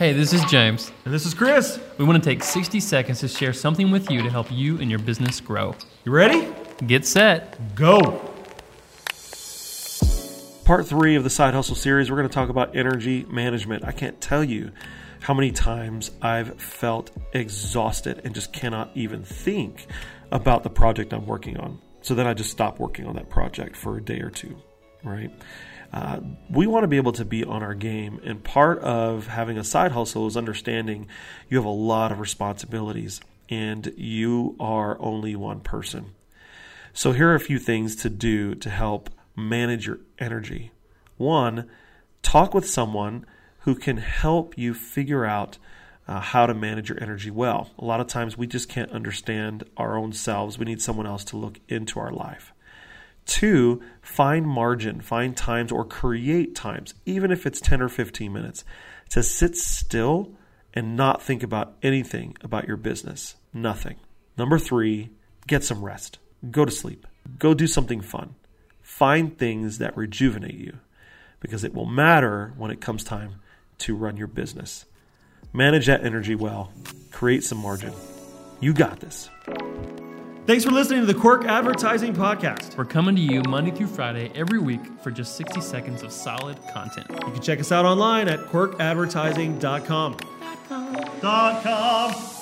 Hey, this is James. And this is Chris. We want to take 60 seconds to share something with you to help you and your business grow. You ready? Get set. Go. Part three of the Side Hustle series, we're going to talk about energy management. I can't tell you how many times I've felt exhausted and just cannot even think about the project I'm working on. So then I just stop working on that project for a day or two, right? Uh, we want to be able to be on our game. And part of having a side hustle is understanding you have a lot of responsibilities and you are only one person. So, here are a few things to do to help manage your energy. One, talk with someone who can help you figure out uh, how to manage your energy well. A lot of times we just can't understand our own selves. We need someone else to look into our life. Two, find margin, find times or create times, even if it's 10 or 15 minutes, to sit still and not think about anything about your business. Nothing. Number three, get some rest. Go to sleep. Go do something fun. Find things that rejuvenate you because it will matter when it comes time to run your business. Manage that energy well, create some margin. You got this. Thanks for listening to the Quirk Advertising Podcast. We're coming to you Monday through Friday every week for just 60 seconds of solid content. You can check us out online at quirkadvertising.com. .com.